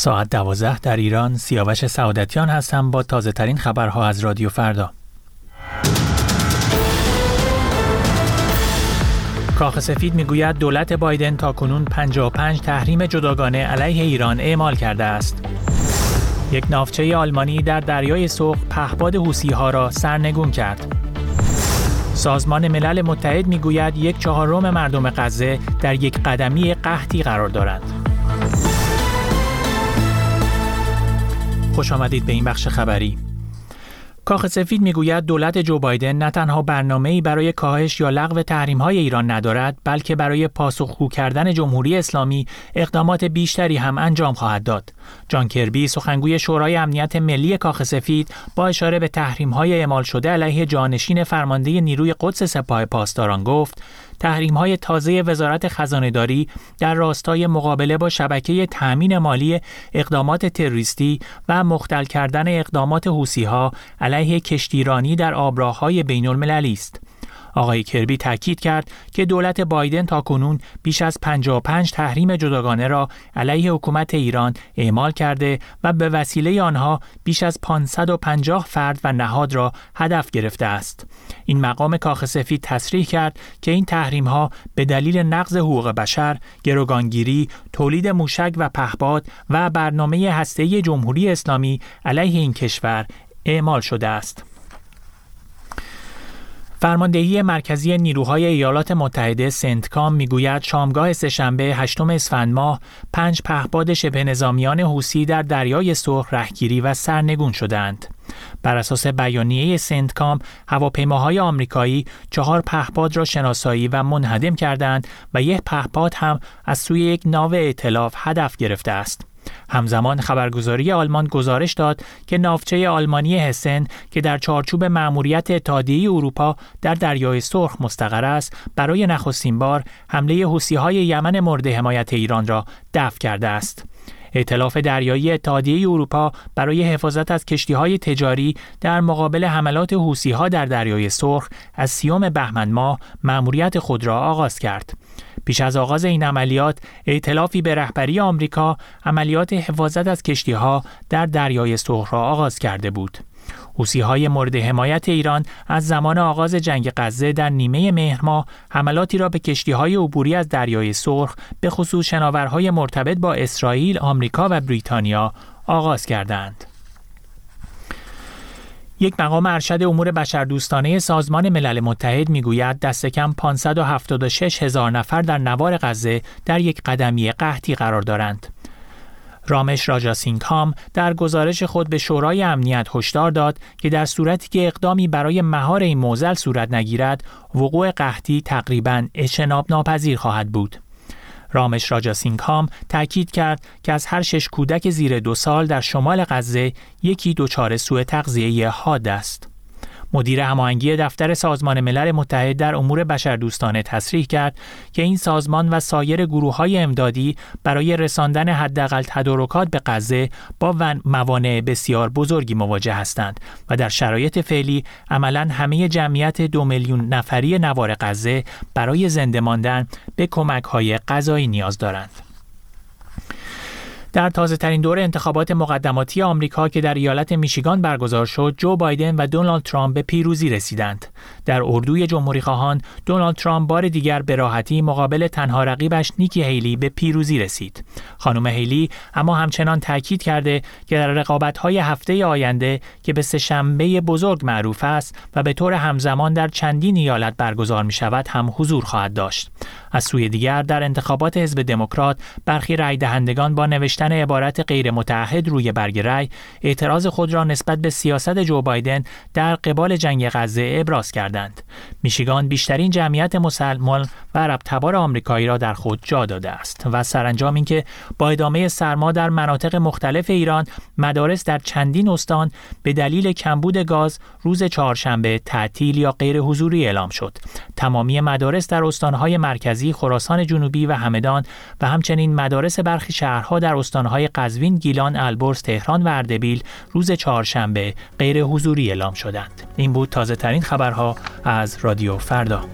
ساعت دوازده در ایران سیاوش سعادتیان هستم با تازه ترین خبرها از رادیو فردا. کاخ سفید می‌گوید دولت بایدن تا کنون 55 تحریم جداگانه علیه ایران اعمال کرده است. یک ناوچه آلمانی در دریای سرخ پهپاد ها را سرنگون کرد. سازمان ملل متحد می‌گوید یک چهارم مردم غزه در یک قدمی قحطی قرار دارند. خوش آمدید به این بخش خبری. کاخ سفید می‌گوید دولت جو بایدن نه تنها برنامه‌ای برای کاهش یا لغو تحریم‌های ایران ندارد بلکه برای پاسخگو کردن جمهوری اسلامی اقدامات بیشتری هم انجام خواهد داد. جان کربی سخنگوی شورای امنیت ملی کاخ سفید با اشاره به تحریم‌های اعمال شده علیه جانشین فرمانده نیروی قدس سپاه پاسداران گفت تحریم های تازه وزارت خزانهداری در راستای مقابله با شبکه تأمین مالی اقدامات تروریستی و مختل کردن اقدامات ها علیه کشتیرانی در آبراههای بین المللی است. آقای کربی تاکید کرد که دولت بایدن تا کنون بیش از 55 تحریم جداگانه را علیه حکومت ایران اعمال کرده و به وسیله آنها بیش از 550 فرد و نهاد را هدف گرفته است. این مقام کاخ سفید تصریح کرد که این تحریم ها به دلیل نقض حقوق بشر، گروگانگیری، تولید موشک و پهپاد و برنامه هسته جمهوری اسلامی علیه این کشور اعمال شده است. فرماندهی مرکزی نیروهای ایالات متحده سنتکام می‌گوید شامگاه سهشنبه هشتم اسفند ماه پنج پهپاد شبه نظامیان حوسی در دریای سرخ رهگیری و سرنگون شدند. بر اساس بیانیه سنتکام هواپیماهای آمریکایی چهار پهپاد را شناسایی و منهدم کردند و یک پهپاد هم از سوی یک ناو ائتلاف هدف گرفته است. همزمان خبرگزاری آلمان گزارش داد که ناوچه آلمانی هسن که در چارچوب مأموریت اتحادیه اروپا در دریای سرخ مستقر است برای نخستین بار حمله حوثی‌های یمن مورد حمایت ایران را دفع کرده است. ائتلاف دریایی اتحادیه اروپا برای حفاظت از کشتیهای تجاری در مقابل حملات حوثی‌ها در دریای سرخ از سیوم بهمن ماه مأموریت خود را آغاز کرد. پیش از آغاز این عملیات ائتلافی به رهبری آمریکا عملیات حفاظت از کشتی ها در دریای سرخ را آغاز کرده بود. حوسی های مورد حمایت ایران از زمان آغاز جنگ غزه در نیمه مهر ماه حملاتی را به کشتی های عبوری از دریای سرخ به خصوص شناورهای مرتبط با اسرائیل، آمریکا و بریتانیا آغاز کردند. یک مقام ارشد امور بشردوستانه سازمان ملل متحد می‌گوید دست کم 576 هزار نفر در نوار غزه در یک قدمی قحطی قرار دارند. رامش راجا سینگهام در گزارش خود به شورای امنیت هشدار داد که در صورتی که اقدامی برای مهار این موزل صورت نگیرد وقوع قحطی تقریبا اجتناب ناپذیر خواهد بود. رامش راجا سینگهام تاکید کرد که از هر شش کودک زیر دو سال در شمال غزه یکی دچار سوء تغذیه حاد است. مدیر هماهنگی دفتر سازمان ملل متحد در امور بشردوستانه تصریح کرد که این سازمان و سایر گروه های امدادی برای رساندن حداقل تدارکات به غزه با موانع بسیار بزرگی مواجه هستند و در شرایط فعلی عملا همه جمعیت دو میلیون نفری نوار غزه برای زنده ماندن به کمک های غذایی نیاز دارند. در تازه ترین دور انتخابات مقدماتی آمریکا که در ایالت میشیگان برگزار شد، جو بایدن و دونالد ترامپ به پیروزی رسیدند. در اردوی جمهوری خواهان، دونالد ترامپ بار دیگر به راحتی مقابل تنها رقیبش نیکی هیلی به پیروزی رسید. خانم هیلی اما همچنان تاکید کرده که در رقابت‌های هفته آینده که به سهشنبه بزرگ معروف است و به طور همزمان در چندین ایالت برگزار می شود هم حضور خواهد داشت. از سوی دیگر در انتخابات حزب دموکرات برخی رای دهندگان با نوشتن عبارت غیر متعهد روی برگ رای اعتراض خود را نسبت به سیاست جو بایدن در قبال جنگ غزه ابراز کردند. میشیگان بیشترین جمعیت مسلمان و عرب تبار آمریکایی را در خود جا داده است و سرانجام اینکه با ادامه سرما در مناطق مختلف ایران مدارس در چندین استان به دلیل کمبود گاز روز چهارشنبه تعطیل یا غیر حضوری اعلام شد. تمامی مدارس در استانهای مرکزی خراسان جنوبی و همدان و همچنین مدارس برخی شهرها در استانهای قزوین، گیلان، البرز، تهران و اردبیل روز چهارشنبه غیر حضوری اعلام شدند. این بود تازه ترین خبرها از رادیو فردا.